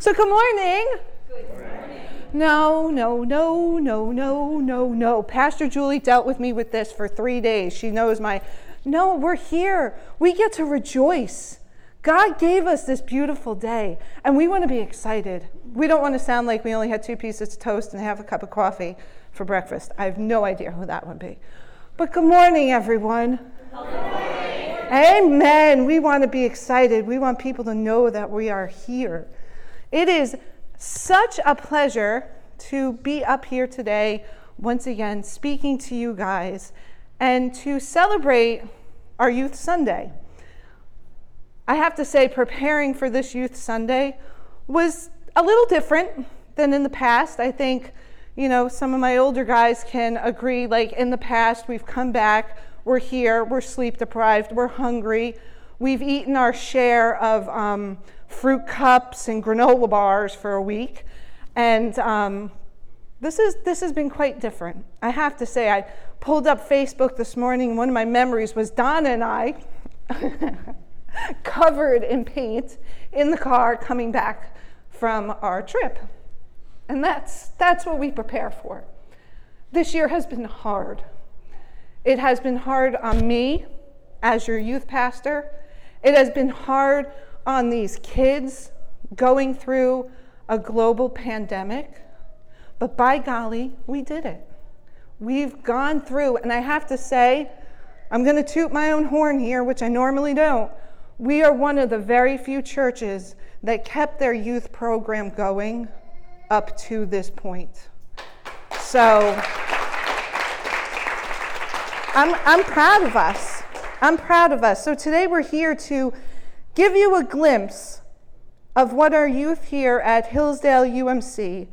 So, good morning. Good morning. No, no, no, no, no, no, no. Pastor Julie dealt with me with this for three days. She knows my. No, we're here. We get to rejoice. God gave us this beautiful day, and we want to be excited. We don't want to sound like we only had two pieces of toast and half a cup of coffee for breakfast. I have no idea who that would be. But good morning, everyone. Amen. We want to be excited. We want people to know that we are here. It is such a pleasure to be up here today, once again, speaking to you guys and to celebrate our Youth Sunday. I have to say, preparing for this Youth Sunday was a little different than in the past. I think, you know, some of my older guys can agree, like in the past, we've come back, we're here, we're sleep deprived, we're hungry, we've eaten our share of. Um, fruit cups and granola bars for a week. And um, this, is, this has been quite different. I have to say, I pulled up Facebook this morning. One of my memories was Donna and I covered in paint in the car coming back from our trip. And that's, that's what we prepare for. This year has been hard. It has been hard on me as your youth pastor. It has been hard on these kids going through a global pandemic, but by golly, we did it. We've gone through, and I have to say, I'm going to toot my own horn here, which I normally don't. We are one of the very few churches that kept their youth program going up to this point. So I'm, I'm proud of us. I'm proud of us. So today we're here to give you a glimpse of what our youth here at Hillsdale UMC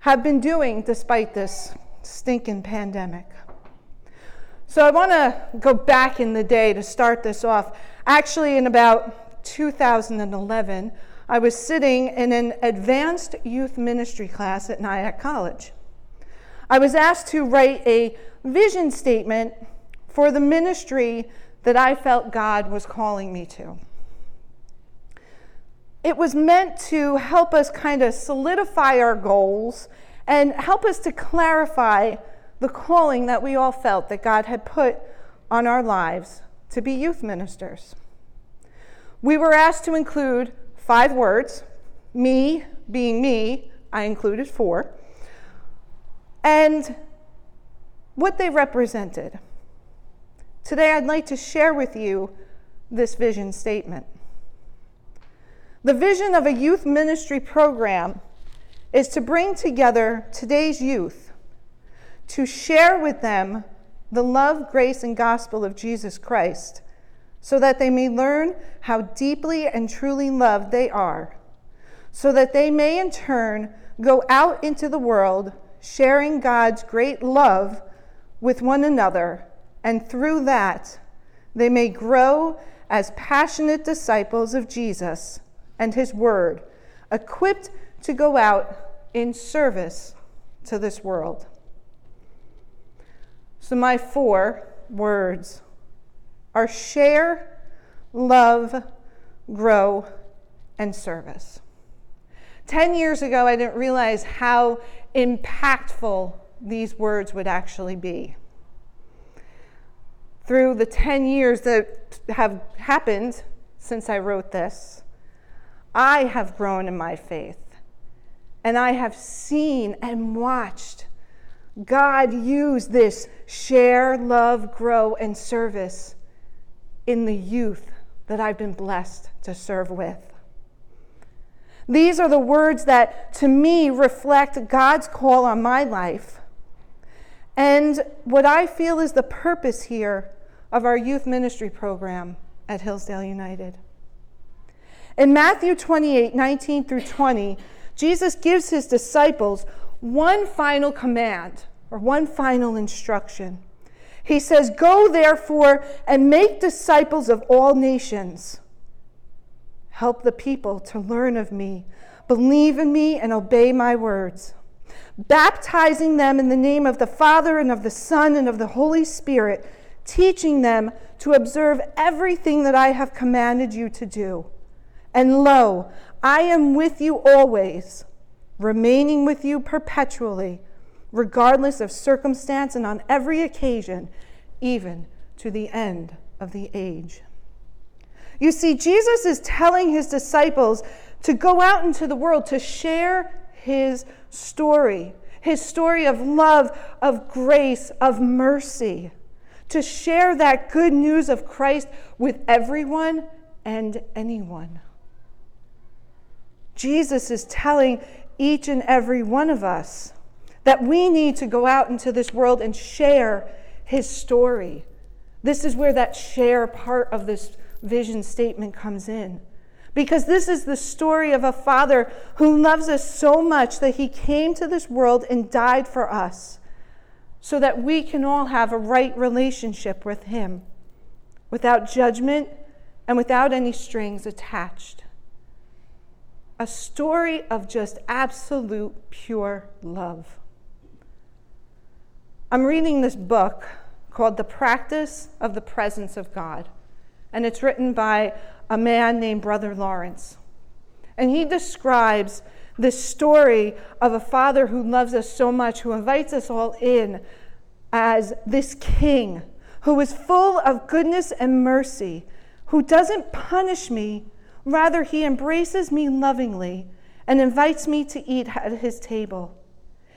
have been doing despite this stinking pandemic. So I want to go back in the day to start this off. Actually, in about 2011, I was sitting in an advanced youth ministry class at Nyack College. I was asked to write a vision statement for the ministry that I felt God was calling me to it was meant to help us kind of solidify our goals and help us to clarify the calling that we all felt that God had put on our lives to be youth ministers. We were asked to include five words, me being me, I included four, and what they represented. Today, I'd like to share with you this vision statement. The vision of a youth ministry program is to bring together today's youth to share with them the love, grace, and gospel of Jesus Christ so that they may learn how deeply and truly loved they are, so that they may in turn go out into the world sharing God's great love with one another, and through that they may grow as passionate disciples of Jesus and His Word, equipped to go out in service to this world. So, my four words are share, love, grow, and service. Ten years ago, I didn't realize how impactful these words would actually be. Through the 10 years that have happened since I wrote this, I have grown in my faith. And I have seen and watched God use this share, love, grow, and service in the youth that I've been blessed to serve with. These are the words that, to me, reflect God's call on my life and what I feel is the purpose here of our youth ministry program at Hillsdale United. In Matthew 28 19 through 20, Jesus gives his disciples one final command or one final instruction. He says, Go therefore and make disciples of all nations. Help the people to learn of me, believe in me, and obey my words, baptizing them in the name of the Father and of the Son and of the Holy Spirit, teaching them to observe everything that I have commanded you to do. And lo, I am with you always, remaining with you perpetually, regardless of circumstance and on every occasion, even to the end of the age. You see, Jesus is telling his disciples to go out into the world to share his story, his story of love, of grace, of mercy, to share that good news of Christ with everyone and anyone. Jesus is telling each and every one of us that we need to go out into this world and share his story. This is where that share part of this vision statement comes in. Because this is the story of a father who loves us so much that he came to this world and died for us so that we can all have a right relationship with him without judgment and without any strings attached. A story of just absolute pure love. I'm reading this book called The Practice of the Presence of God, and it's written by a man named Brother Lawrence. And he describes this story of a father who loves us so much, who invites us all in as this king who is full of goodness and mercy, who doesn't punish me, rather, he embraces me lovingly and invites me to eat at his table.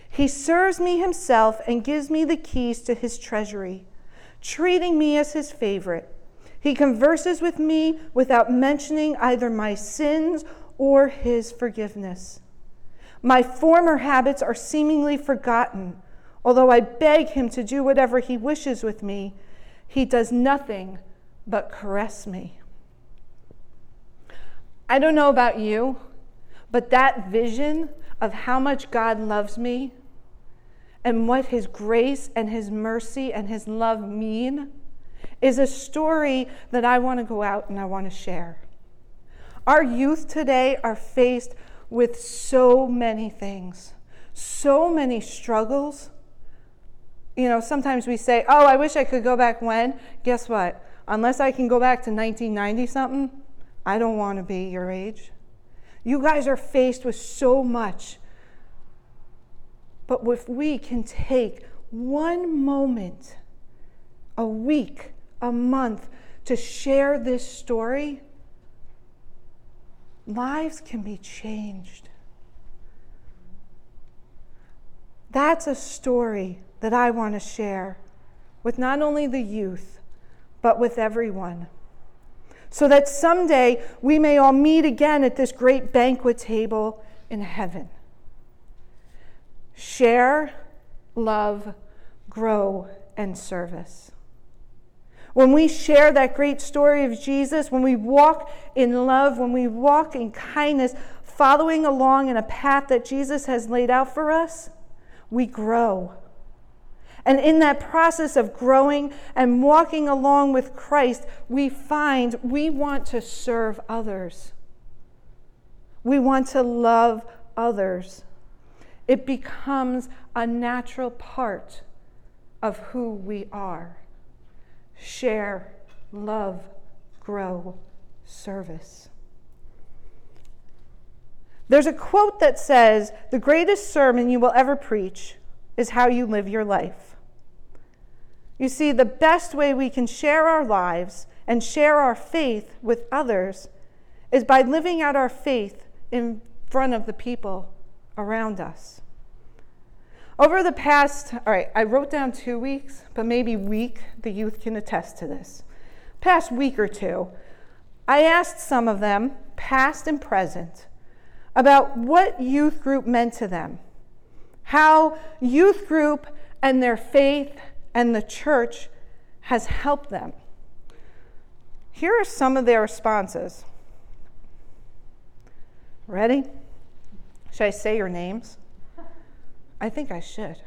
He serves me himself and gives me the keys to his treasury, treating me as his favorite. He converses with me without mentioning either my sins or his forgiveness. My former habits are seemingly forgotten. Although I beg him to do whatever he wishes with me, he does nothing but caress me. I don't know about you, but that vision of how much God loves me and what his grace and his mercy and his love mean is a story that I want to go out and I want to share. Our youth today are faced with so many things, so many struggles you know, sometimes we say, oh, I wish I could go back when. Guess what? Unless I can go back to 1990 something, I don't want to be your age. You guys are faced with so much. But if we can take one moment, a week, a month to share this story, lives can be changed. That's a story that I want to share with not only the youth, but with everyone. So that someday we may all meet again at this great banquet table in heaven. Share, love, grow, and service. When we share that great story of Jesus, when we walk in love, when we walk in kindness, following along in a path that Jesus has laid out for us, we grow. And in that process of growing and walking along with Christ, we find we want to serve others. We want to love others. It becomes a natural part of who we are. Share, love, grow, service. There's a quote that says, The greatest sermon you will ever preach is how you live your life. You see, the best way we can share our lives and share our faith with others is by living out our faith in front of the people around us. Over the past, all right, I wrote down two weeks, but maybe week, the youth can attest to this. Past week or two, I asked some of them, past and present, about what youth group meant to them, how youth group and their faith and the church has helped them. Here are some of their responses. Ready? Should I say your names? I think I should.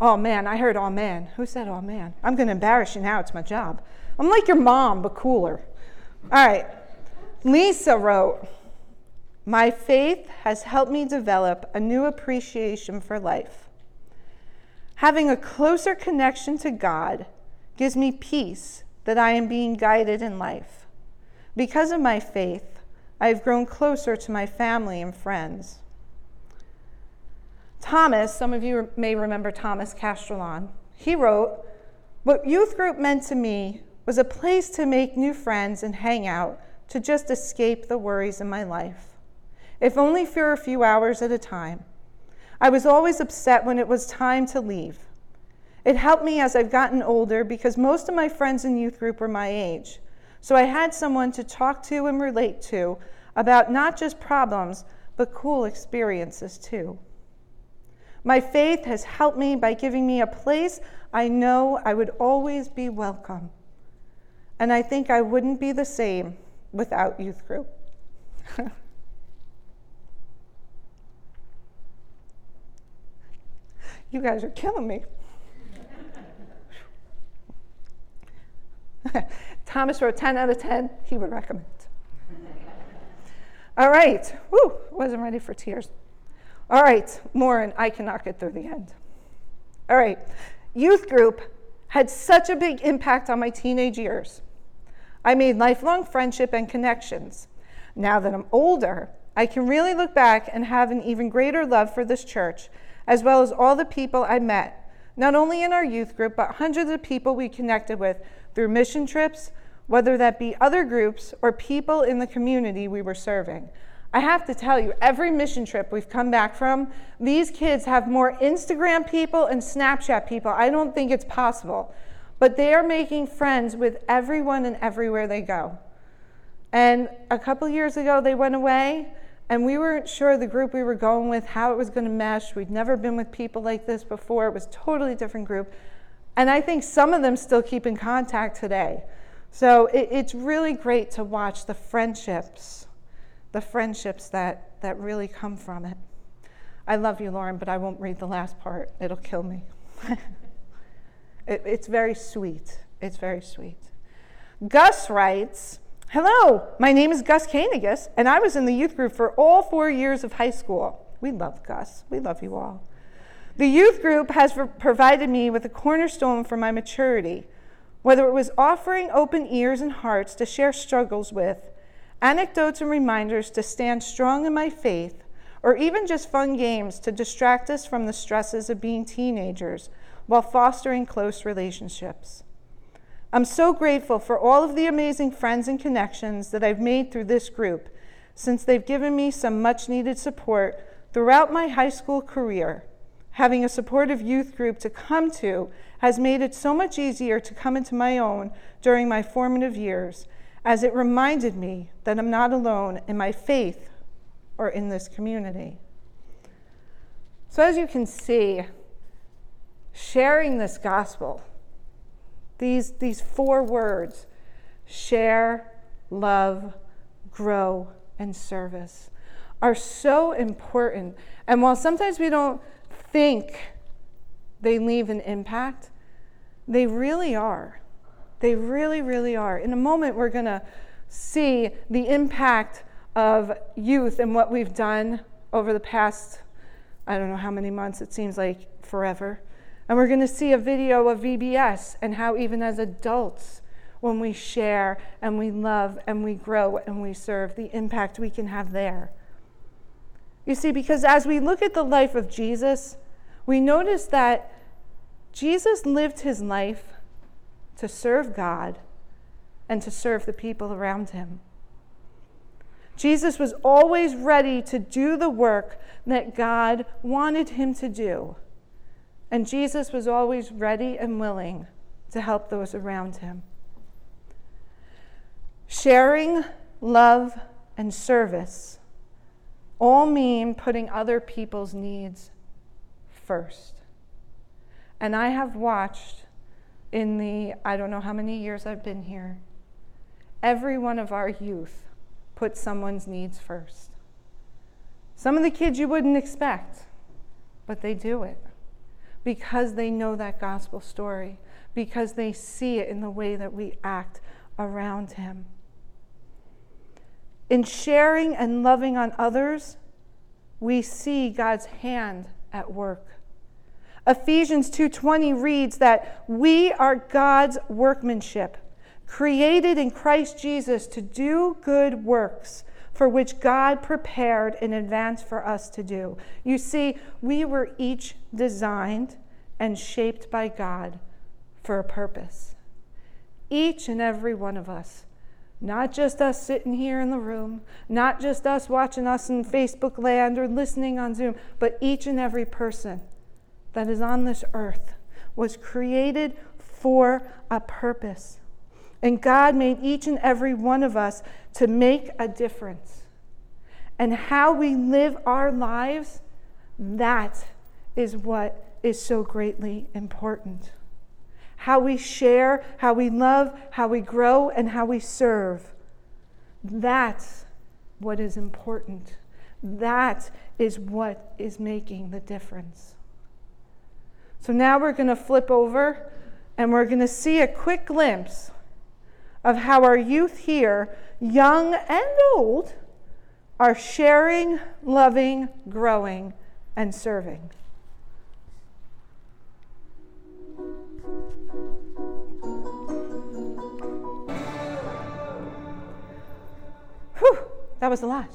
Oh man, I heard oh man. Who said oh man? I'm going to embarrass you now. It's my job. I'm like your mom, but cooler. All right. Lisa wrote, My faith has helped me develop a new appreciation for life. Having a closer connection to God gives me peace that I am being guided in life. Because of my faith, I've grown closer to my family and friends. Thomas, some of you may remember Thomas Castrillon, he wrote, What youth group meant to me was a place to make new friends and hang out, to just escape the worries in my life, if only for a few hours at a time. I was always upset when it was time to leave. It helped me as I've gotten older because most of my friends in youth group were my age. So I had someone to talk to and relate to about not just problems, but cool experiences too. My faith has helped me by giving me a place I know I would always be welcome. And I think I wouldn't be the same without youth group. you guys are killing me. Thomas wrote 10 out of 10, he would recommend. All right, whew, wasn't ready for tears. All right, Lauren, I cannot get through the end. All right, youth group had such a big impact on my teenage years. I made lifelong friendship and connections. Now that I'm older, I can really look back and have an even greater love for this church, as well as all the people I met, not only in our youth group, but hundreds of people we connected with through mission trips, whether that be other groups or people in the community we were serving. I have to tell you, every mission trip we've come back from, these kids have more Instagram people and Snapchat people. I don't think it's possible. But they are making friends with everyone and everywhere they go. And a couple years ago, they went away, and we weren't sure the group we were going with, how it was going to mesh. We'd never been with people like this before, it was a totally different group. And I think some of them still keep in contact today. So it, it's really great to watch the friendships the friendships that, that really come from it. I love you, Lauren, but I won't read the last part. It'll kill me. it, it's very sweet. It's very sweet. Gus writes Hello, my name is Gus Kanigas, and I was in the youth group for all four years of high school. We love Gus. We love you all. The youth group has provided me with a cornerstone for my maturity, whether it was offering open ears and hearts to share struggles with anecdotes and reminders to stand strong in my faith, or even just fun games to distract us from the stresses of being teenagers while fostering close relationships. I'm so grateful for all of the amazing friends and connections that I've made through this group, since they've given me some much needed support throughout my high school career. Having a supportive youth group to come to has made it so much easier to come into my own during my formative years as it reminded me that I'm not alone in my faith or in this community. So, as you can see, sharing this gospel, these, these four words share, love, grow, and service are so important. And while sometimes we don't think they leave an impact, they really are. They really, really are. In a moment, we're going to see the impact of youth and what we've done over the past, I don't know how many months, it seems like forever. And we're going to see a video of VBS and how, even as adults, when we share and we love and we grow and we serve, the impact we can have there. You see, because as we look at the life of Jesus, we notice that Jesus lived his life to serve God and to serve the people around him. Jesus was always ready to do the work that God wanted him to do. And Jesus was always ready and willing to help those around him. Sharing, love, and service all mean putting other people's needs first. And I have watched in the I don't know how many years I've been here, every one of our youth put someone's needs first. Some of the kids you wouldn't expect, but they do it because they know that gospel story, because they see it in the way that we act around Him. In sharing and loving on others, we see God's hand at work. Ephesians 2:20 reads that we are God's workmanship, created in Christ Jesus to do good works, for which God prepared in advance for us to do. You see, we were each designed and shaped by God for a purpose. Each and every one of us. Not just us sitting here in the room, not just us watching us in Facebook land or listening on Zoom, but each and every person that is on this earth was created for a purpose. And God made each and every one of us to make a difference. And how we live our lives, that is what is so greatly important. How we share, how we love, how we grow, and how we serve. That's what is important. That is what is making the difference. So now we're going to flip over and we're going to see a quick glimpse of how our youth here, young and old, are sharing, loving, growing, and serving. Whew, that was a lot.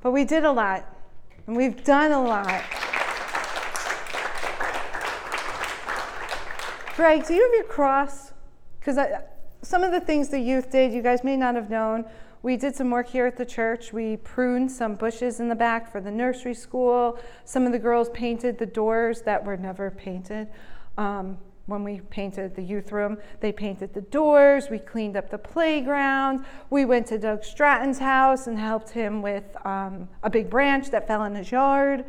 But we did a lot, and we've done a lot. Greg, do you have your cross? Because some of the things the youth did, you guys may not have known. We did some work here at the church. We pruned some bushes in the back for the nursery school. Some of the girls painted the doors that were never painted. Um, when we painted the youth room, they painted the doors. We cleaned up the playground. We went to Doug Stratton's house and helped him with um, a big branch that fell in his yard.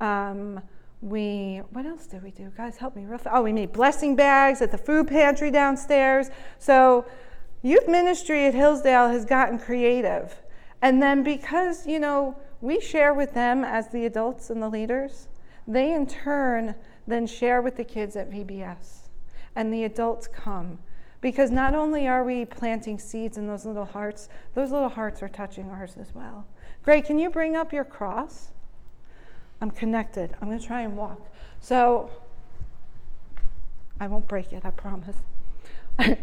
Um, we what else did we do? Guys help me real fast. oh we made blessing bags at the food pantry downstairs. So youth ministry at hillsdale has gotten creative. And then because you know we share with them as the adults and the leaders they in turn then share with the kids at vbs and the adults come. Because not only are we planting seeds in those little hearts those little hearts are touching ours as well. Greg can you bring up your cross I'm connected. I'm going to try and walk. So I won't break it, I promise.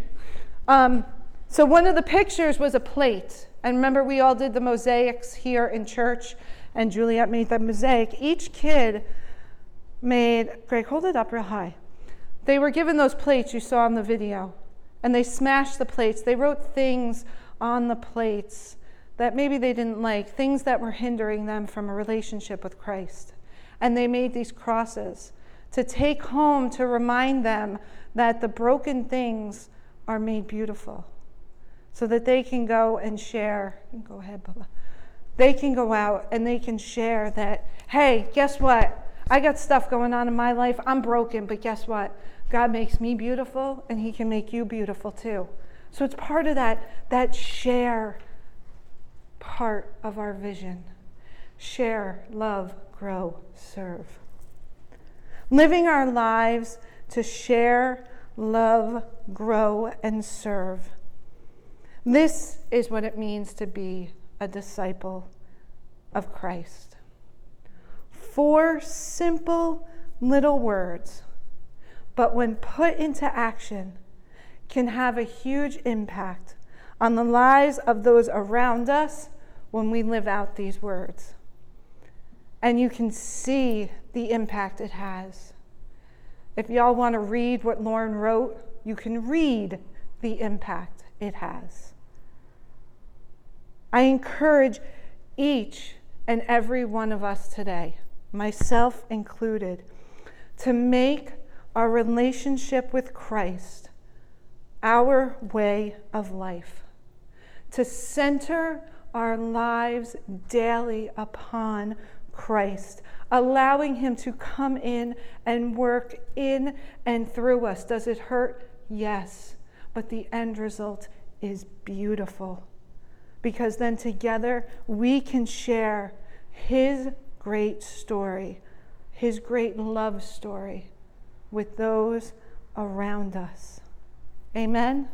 um, so one of the pictures was a plate. And remember, we all did the mosaics here in church, and Juliet made the mosaic. Each kid made, Greg, hold it up real high. They were given those plates you saw in the video, and they smashed the plates. They wrote things on the plates that maybe they didn't like, things that were hindering them from a relationship with Christ. And they made these crosses to take home to remind them that the broken things are made beautiful so that they can go and share. Go ahead, Bubba. They can go out and they can share that, hey, guess what? I got stuff going on in my life. I'm broken, but guess what? God makes me beautiful and He can make you beautiful too. So it's part of that, that share part of our vision. Share, love, grow, serve. Living our lives to share, love, grow, and serve. This is what it means to be a disciple of Christ. Four simple little words, but when put into action, can have a huge impact on the lives of those around us when we live out these words. And you can see the impact it has. If y'all want to read what Lauren wrote, you can read the impact it has. I encourage each and every one of us today, myself included, to make our relationship with Christ our way of life, to center our lives daily upon Christ, allowing Him to come in and work in and through us. Does it hurt? Yes. But the end result is beautiful because then together we can share His great story, His great love story with those around us. Amen.